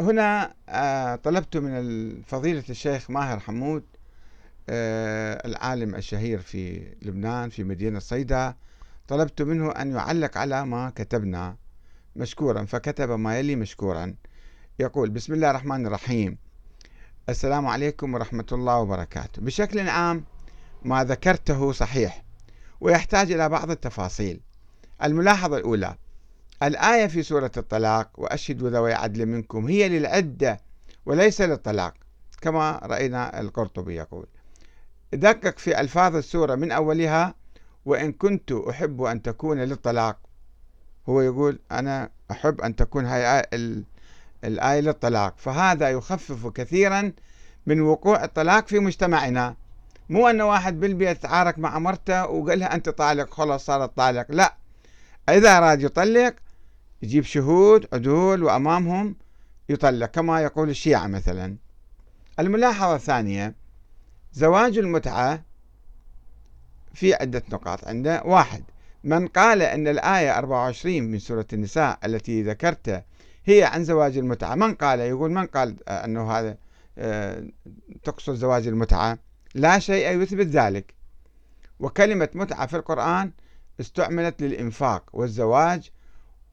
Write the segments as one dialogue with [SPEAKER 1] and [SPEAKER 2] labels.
[SPEAKER 1] هنا آه، طلبت من فضيلة الشيخ ماهر حمود آه، العالم الشهير في لبنان في مدينة صيدا. طلبت منه أن يعلق على ما كتبنا مشكورا فكتب ما يلي مشكورا. يقول بسم الله الرحمن الرحيم. السلام عليكم ورحمة الله وبركاته. بشكل عام ما ذكرته صحيح ويحتاج إلى بعض التفاصيل. الملاحظة الأولى الآية في سورة الطلاق وأشهدوا ذوي عدل منكم هي للعدة وليس للطلاق كما رأينا القرطبي يقول. دقق في ألفاظ السورة من أولها وإن كنت أحب أن تكون للطلاق هو يقول أنا أحب أن تكون هاي الآية للطلاق فهذا يخفف كثيرا من وقوع الطلاق في مجتمعنا. مو أن واحد بالبيت تعارك مع مرته وقال لها أنت طالق خلاص صارت طالق لا. إذا أراد يطلق يجيب شهود عدول وأمامهم يطلق كما يقول الشيعة مثلا. الملاحظة الثانية زواج المتعة في عدة نقاط. عنده واحد من قال أن الآية 24 من سورة النساء التي ذكرت هي عن زواج المتعة. من قال؟ يقول من قال أنه هذا آه، تقصد زواج المتعة؟ لا شيء يثبت ذلك. وكلمة متعة في القرآن استعملت للإنفاق والزواج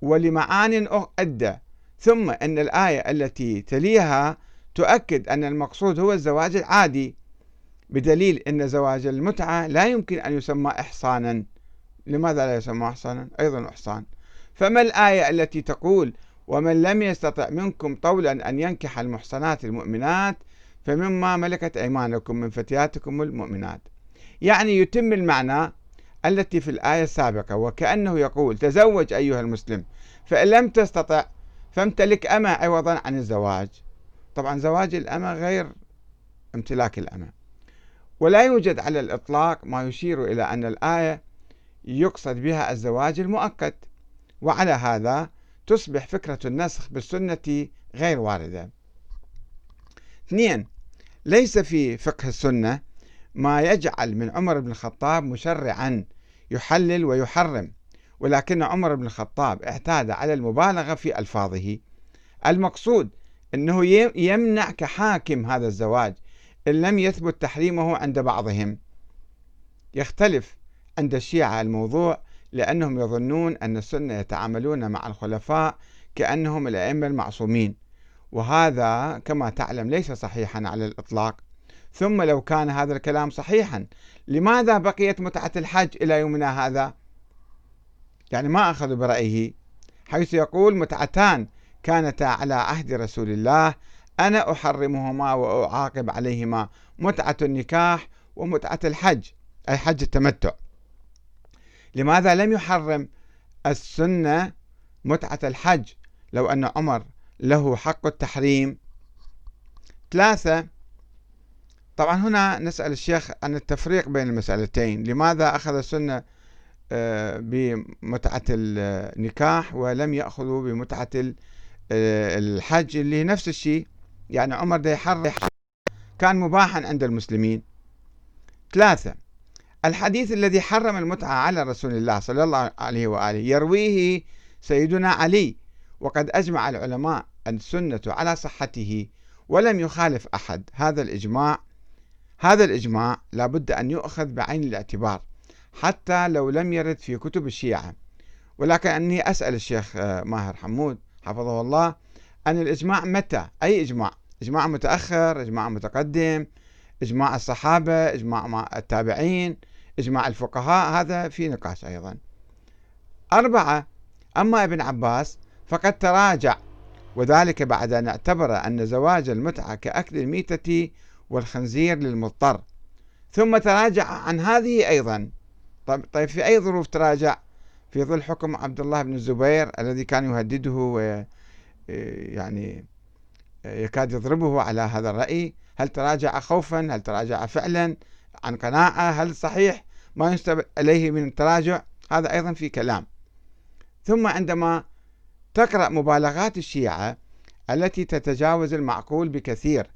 [SPEAKER 1] ولمعان أدى. ثم أن الآية التي تليها تؤكد أن المقصود هو الزواج العادي بدليل أن زواج المتعة لا يمكن أن يسمى إحصانا. لماذا لا يسمى إحصانا؟ أيضا إحصان. فما الآية التي تقول ومن لم يستطع منكم طولا أن ينكح المحصنات المؤمنات فمما ملكت أيمانكم من فتياتكم المؤمنات؟ يعني يتم المعنى التي في الآية السابقة وكأنه يقول تزوج أيها المسلم فإن لم تستطع فامتلك أمة عوضا عن الزواج. طبعا زواج الأمة غير امتلاك الأمة. ولا يوجد على الإطلاق ما يشير إلى أن الآية يقصد بها الزواج المؤقت. وعلى هذا تصبح فكرة النسخ بالسنة غير واردة. اثنين ليس في فقه السنة ما يجعل من عمر بن الخطاب مشرعا يحلل ويحرم. ولكن عمر بن الخطاب اعتاد على المبالغة في ألفاظه. المقصود أنه يمنع كحاكم هذا الزواج إن لم يثبت تحريمه عند بعضهم. يختلف عند الشيعة الموضوع لأنهم يظنون أن السنة يتعاملون مع الخلفاء كأنهم الأئمة المعصومين. وهذا كما تعلم ليس صحيحا على الإطلاق. ثم لو كان هذا الكلام صحيحا لماذا بقيت متعة الحج إلى يومنا هذا؟ يعني ما أخذوا برأيه حيث يقول متعتان كانتا على عهد رسول الله أنا أحرمهما وأعاقب عليهما متعة النكاح ومتعة الحج أي حج التمتع. لماذا لم يحرم السنة متعة الحج؟ لو أن عمر له حق التحريم. ثلاثة طبعا هنا نسأل الشيخ عن التفريق بين المسألتين لماذا أخذ السنة آه، بمتعة النكاح ولم يأخذوا بمتعة آه، الحج اللي نفس الشيء يعني عمر ده يحرم كان مباحا عند المسلمين. ثلاثة الحديث الذي حرم المتعة على رسول الله صلى الله عليه وآله يرويه سيدنا علي وقد أجمع العلماء السنة على صحته ولم يخالف أحد. هذا الإجماع هذا الإجماع لابد أن يؤخذ بعين الاعتبار حتى لو لم يرد في كتب الشيعة. ولكن أني أسأل الشيخ آه، ماهر حمود حفظه الله أن الإجماع متى؟ أي إجماع؟ إجماع متأخر إجماع متقدم إجماع الصحابة إجماع التابعين إجماع الفقهاء هذا في نقاش أيضا. أربعة أما ابن عباس فقد تراجع وذلك بعد أن اعتبر أن زواج المتعة كأكل الميتة والخنزير للمضطر. ثم تراجع عن هذه أيضا. طيب, طيب في أي ظروف تراجع؟ في ظل حكم عبد الله بن الزبير الذي كان يهدده و يعني يكاد يضربه على هذا الرأي. هل تراجع خوفا؟ هل تراجع فعلا عن قناعة؟ هل صحيح ما ينسب إليه من التراجع هذا أيضا في كلام. ثم عندما تقرأ مبالغات الشيعة التي تتجاوز المعقول بكثير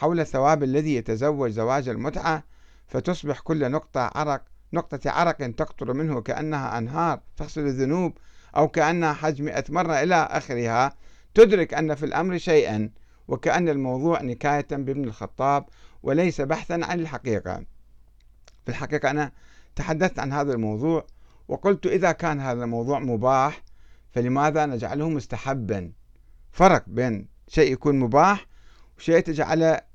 [SPEAKER 1] حول الثواب الذي يتزوج زواج المتعة فتصبح كل نقطة عرق نقطة عرق تقطر منه كأنها أنهار تغسل الذنوب أو كأنها حج مئة مرة إلى آخرها. تدرك أن في الأمر شيئا وكأن الموضوع نكاية بابن الخطاب وليس بحثا عن الحقيقة. في الحقيقة أنا تحدثت عن هذا الموضوع وقلت إذا كان هذا الموضوع مباح فلماذا نجعله مستحبا؟ فرق بين شيء يكون مباح وشيء تجعله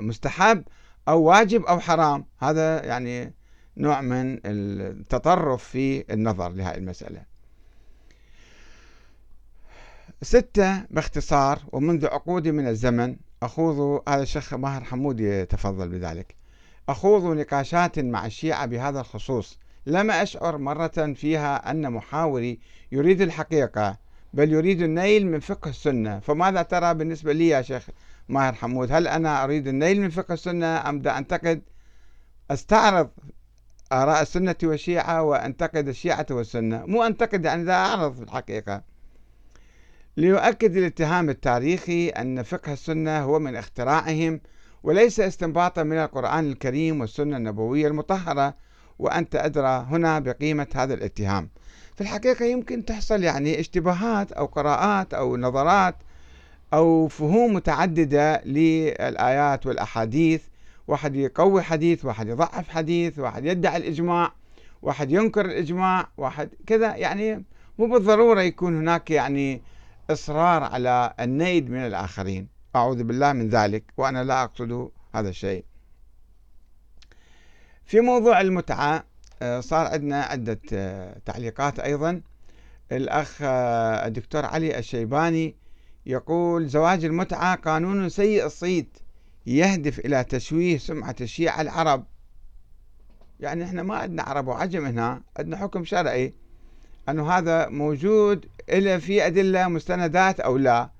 [SPEAKER 1] مستحب أو واجب أو حرام. هذا يعني نوع من التطرف في النظر لهذه المسألة. ستة باختصار ومنذ عقود من الزمن أخوض هذا الشيخ ماهر حمود يتفضل بذلك. أخوض نقاشات مع الشيعة بهذا الخصوص. لم أشعر مرة فيها أن محاوري يريد الحقيقة بل يريد النيل من فقه السنة. فماذا ترى بالنسبة لي يا شيخ؟ ماهر حمود هل أنا أريد النيل من فقه السنة أم دا أنتقد أستعرض آراء السنة والشيعة وأنتقد الشيعة والسنة؟ مو أنتقد يعني ذا أعرض في الحقيقة. ليؤكد الاتهام التاريخي أن فقه السنة هو من اختراعهم وليس استنباطا من القرآن الكريم والسنة النبوية المطهرة وأنت أدرى هنا بقيمة هذا الاتهام. في الحقيقة يمكن تحصل يعني اشتباهات أو قراءات أو نظرات أو فهوم متعددة للآيات والأحاديث. واحد يقوي حديث واحد يضعف حديث واحد يدعي الإجماع واحد ينكر الإجماع واحد كذا. يعني مو بالضرورة يكون هناك يعني إصرار على النيد من الآخرين. أعوذ بالله من ذلك وأنا لا أقصد هذا الشيء. في موضوع المتعة آه، صار عندنا عدة آه، تعليقات أيضا. الأخ آه، الدكتور علي الشيباني يقول زواج المتعة قانون سيء الصيت يهدف إلى تشويه سمعة الشيعة العرب. يعني إحنا ما عندنا عرب وعجم هنا عندنا حكم شرعي أنه هذا موجود إلا في أدلة مستندات أو لا.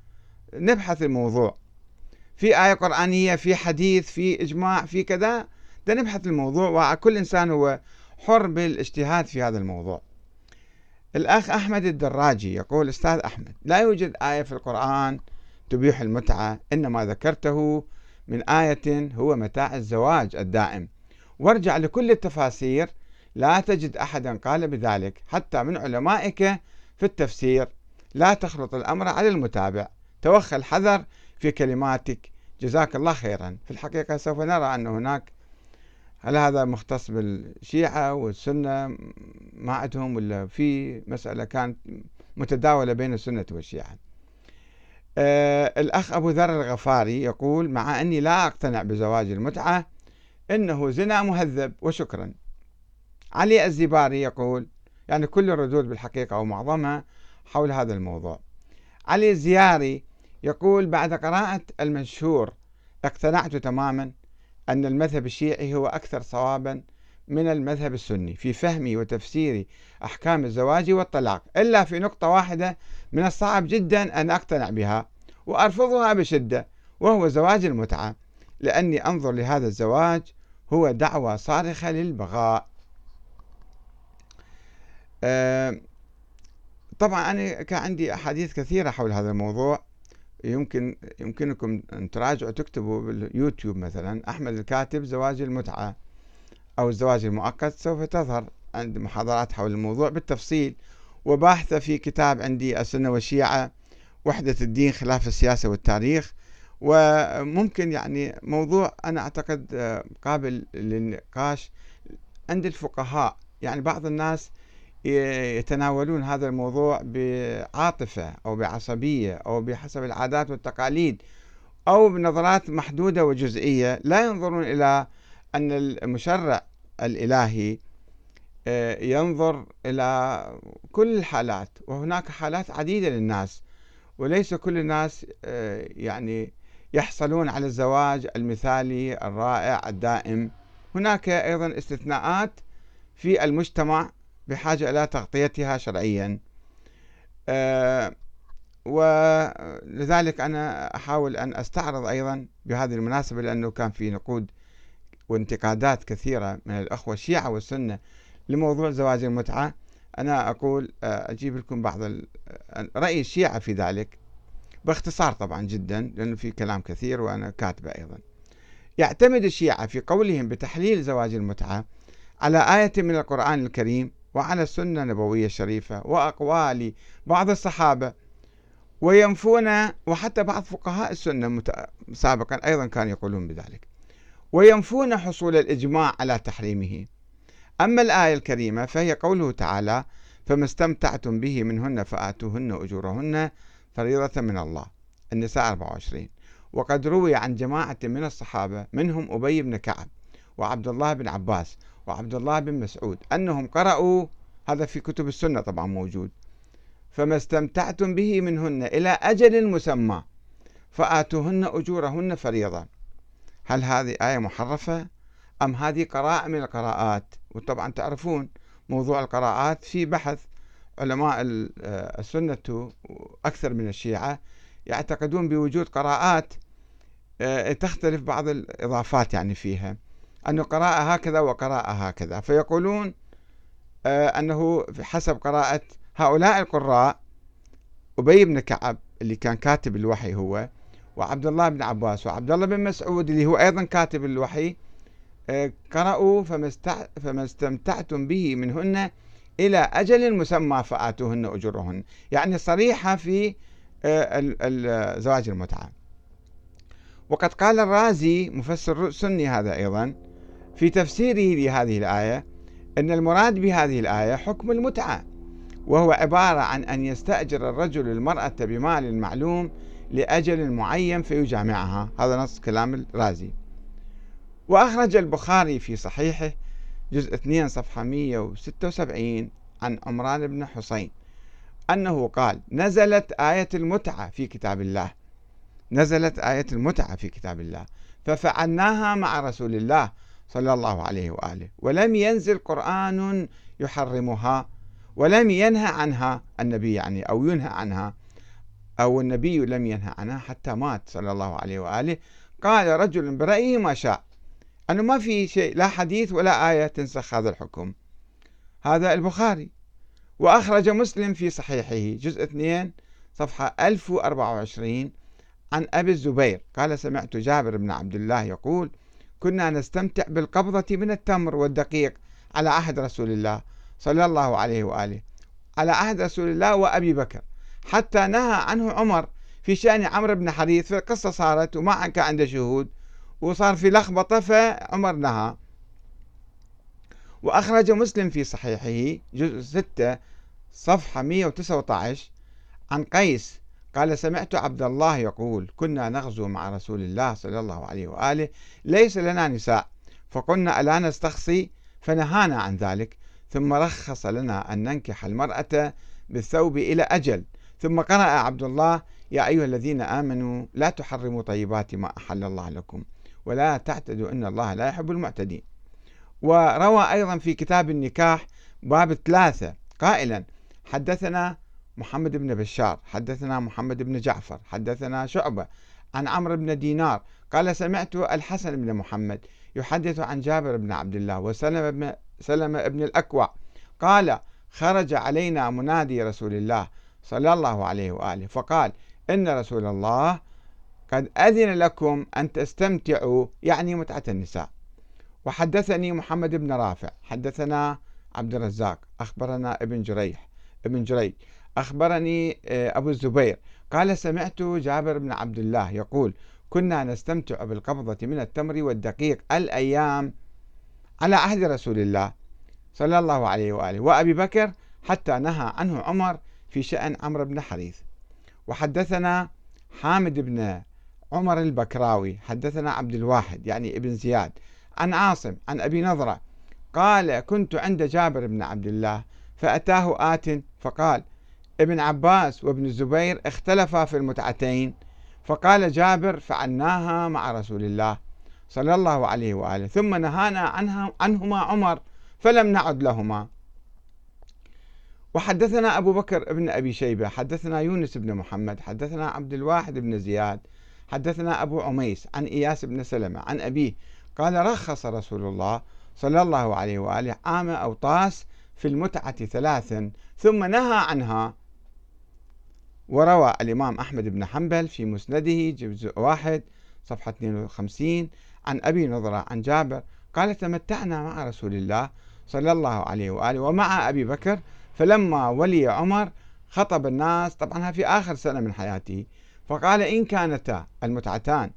[SPEAKER 1] نبحث الموضوع. في آية قرآنية في حديث في إجماع في كذا نبحث الموضوع. وكل إنسان هو حر بالإجتهاد في هذا الموضوع. الأخ أحمد الدراجي يقول أستاذ أحمد لا يوجد آية في القرآن تبيح المتعة إنما ذكرته من آية هو متاع الزواج الدائم. وارجع لكل التفاسير لا تجد أحدا قال بذلك حتى من علمائك في التفسير. لا تخلط الأمر على المتابع. توخى الحذر في كلماتك. جزاك الله خيرا. في الحقيقة سوف نرى أن هناك هل هذا مختص بالشيعة والسنة ما عندهم ولا في مسألة كانت متداولة بين السنة والشيعة؟ آه الأخ أبو ذر الغفاري يقول مع أني لا أقتنع بزواج المتعة إنه زنا مهذب وشكرا. علي الزباري يقول يعني كل الردود بالحقيقة أو معظمها حول هذا الموضوع. علي الزياري يقول بعد قراءة المنشور اقتنعت تماما أن المذهب الشيعي هو أكثر صوابا من المذهب السني في فهمي وتفسيري أحكام الزواج والطلاق إلا في نقطة واحدة من الصعب جدا أن أقتنع بها وأرفضها بشدة وهو زواج المتعة لأني أنظر لهذا الزواج هو دعوة صارخة للبغاء. أه طبعا أنا كان عندي أحاديث كثيرة حول هذا الموضوع. يمكن يمكنكم أن تراجعوا تكتبوا باليوتيوب مثلا أحمد الكاتب زواج المتعة أو الزواج المؤقت سوف تظهر عند محاضرات حول الموضوع بالتفصيل. وباحثة في كتاب عندي السنة والشيعة وحدة الدين خلاف السياسة والتاريخ. وممكن يعني موضوع أنا أعتقد قابل للنقاش عند الفقهاء. يعني بعض الناس يتناولون هذا الموضوع بعاطفة أو بعصبية أو بحسب العادات والتقاليد أو بنظرات محدودة وجزئية لا ينظرون إلى أن المشرع الإلهي آه، ينظر إلى كل الحالات وهناك حالات عديدة للناس وليس كل الناس آه، يعني يحصلون على الزواج المثالي الرائع الدائم. هناك أيضا استثناءات في المجتمع بحاجة إلى تغطيتها شرعيا. آه، ولذلك أنا أحاول أن أستعرض أيضا بهذه المناسبة لأنه كان في نقود وانتقادات كثيرة من الأخوة الشيعة والسنة لموضوع زواج المتعة. أنا أقول آه، أجيب لكم بعض رأي الشيعة في ذلك باختصار طبعا جدا لأنه في كلام كثير وأنا كاتبه أيضا. يعتمد الشيعة في قولهم بتحليل زواج المتعة على آية من القرآن الكريم وعلى السنة النبوية الشريفة وأقوال بعض الصحابة وينفون وحتى بعض فقهاء السنة سابقا أيضا كانوا يقولون بذلك. وينفون حصول الإجماع على تحريمه. أما الآية الكريمة فهي قوله تعالى فما استمتعتم به منهن فآتوهن أجورهن فريضة من الله. النساء 24 وقد روي عن جماعة من الصحابة منهم أبي بن كعب وعبد الله بن عباس وعبد الله بن مسعود أنهم قرأوا هذا في كتب السنة طبعا موجود فما استمتعتم به منهن إلى أجل مسمى فآتوهن أجورهن فريضة هل هذه آية محرفة أم هذه قراءة من القراءات؟ وطبعا تعرفون موضوع القراءات في بحث علماء السنة أكثر من الشيعة يعتقدون بوجود قراءات آه، تختلف بعض الإضافات يعني فيها. أنه قراءة هكذا وقراءة هكذا. فيقولون آه، أنه حسب قراءة هؤلاء القراء أبي بن كعب اللي كان كاتب الوحي هو وعبد الله بن عباس وعبد الله بن مسعود اللي هو أيضا كاتب الوحي آه، قرأوا فما استمتعتم به منهن إلى أجل مسمى فآتوهن أجورهن يعني صريحة في آه، زواج المتعة. وقد قال الرازي مفسر سني هذا أيضا في تفسيره لهذه الآية أن المراد بهذه الآية حكم المتعة وهو عبارة عن أن يستأجر الرجل المرأة بمال معلوم لأجل معين فيجامعها. هذا نص كلام الرازي. وأخرج البخاري في صحيحه جزء 2 صفحة 176 عن عمران بن حسين أنه قال نزلت آية المتعة في كتاب الله. نزلت آية المتعة في كتاب الله. ففعلناها مع رسول الله. صلى الله عليه وآله. ولم ينزل قرآن يحرمها ولم ينهى عنها النبي يعني أو ينهى عنها أو النبي لم ينهى عنها حتى مات صلى الله عليه وآله. قال رجل برأيه ما شاء. أنه ما في شيء لا حديث ولا آية تنسخ هذا الحكم. هذا البخاري. وأخرج مسلم في صحيحه جزء 2 صفحة 1024 عن أبي الزبير. قال سمعت جابر بن عبد الله يقول كنا نستمتع بالقبضة من التمر والدقيق على عهد رسول الله صلى الله عليه وآله على عهد رسول الله وأبي بكر. حتى نهى عنه عمر في شأن عمرو بن حديث فالقصة صارت وما كان عنده شهود وصار في لخبطة فعمر نهى. وأخرج مسلم في صحيحه جزء 6 صفحة 119 عن قيس قال سمعت عبد الله يقول كنا نغزو مع رسول الله صلى الله عليه وآله ليس لنا نساء فقلنا ألا نستخصي فنهانا عن ذلك ثم رخص لنا أن ننكح المرأة بالثوب إلى أجل ثم قرأ عبد الله يا أيها الذين آمنوا لا تحرموا طيبات ما أحل الله لكم ولا تعتدوا إن الله لا يحب المعتدين. وروى أيضا في كتاب النكاح باب ثلاثة قائلا حدثنا محمد بن بشار حدثنا محمد بن جعفر حدثنا شعبة عن عمرو بن دينار قال سمعت الحسن بن محمد يحدث عن جابر بن عبد الله وسلم بن سلم بن الأكوع قال خرج علينا منادي رسول الله صلى الله عليه وآله فقال إن رسول الله قد أذن لكم أن تستمتعوا يعني متعة النساء. وحدثني محمد بن رافع حدثنا عبد الرزاق أخبرنا ابن جريح ابن جريج أخبرني آه، أبو الزبير. قال سمعت جابر بن عبد الله يقول كنا نستمتع بالقبضة من التمر والدقيق الأيام على عهد رسول الله صلى الله عليه وآله وأبي بكر حتى نهى عنه عمر في شأن عمرو بن حريث. وحدثنا حامد بن عمر البكراوي حدثنا عبد الواحد يعني ابن زياد عن عاصم عن أبي نضرة قال كنت عند جابر بن عبد الله فأتاه آت فقال ابن عباس وابن الزبير اختلفا في المتعتين فقال جابر فعلناها مع رسول الله صلى الله عليه وآله ثم نهانا عنها عنهما عمر فلم نعد لهما. وحدثنا أبو بكر بن أبي شيبة حدثنا يونس بن محمد حدثنا عبد الواحد بن زياد حدثنا أبو عميس عن إياس بن سلمة عن أبيه قال رخص رسول الله صلى الله عليه وآله عام أوطاس في المتعة ثلاثا ثم نهى عنها وروى الإمام أحمد بن حنبل في مسنده جزء واحد صفحة 52 عن أبي نضرة عن جابر قال تمتعنا مع رسول الله صلى الله عليه وآله ومع أبي بكر فلما ولي عمر خطب الناس طبعا في آخر سنة من حياته فقال إن كانتا المتعتان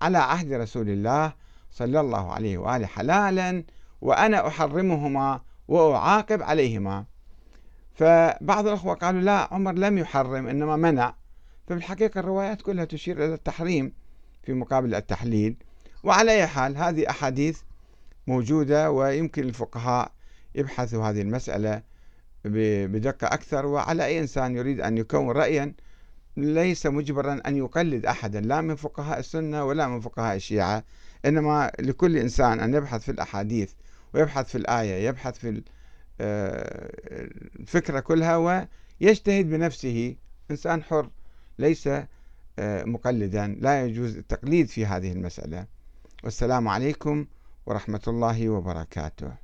[SPEAKER 1] على عهد رسول الله صلى الله عليه وآله حلالا وأنا أحرمهما وأعاقب عليهما فبعض الأخوة قالوا لا عمر لم يحرم إنما منع. فبالحقيقة الروايات كلها تشير إلى التحريم في مقابل التحليل. وعلى أي حال هذه أحاديث موجودة ويمكن الفقهاء يبحثوا هذه المسألة بدقة أكثر. وعلى أي إنسان يريد أن يكون رأيا ليس مجبرا أن يقلد أحدا لا من فقهاء السنة ولا من فقهاء الشيعة. إنما لكل إنسان أن يبحث في الأحاديث ويبحث في الآية يبحث في الفكرة كلها ويجتهد بنفسه إنسان حر ليس آه، مقلدا. لا يجوز التقليد في هذه المسألة. والسلام عليكم ورحمة الله وبركاته.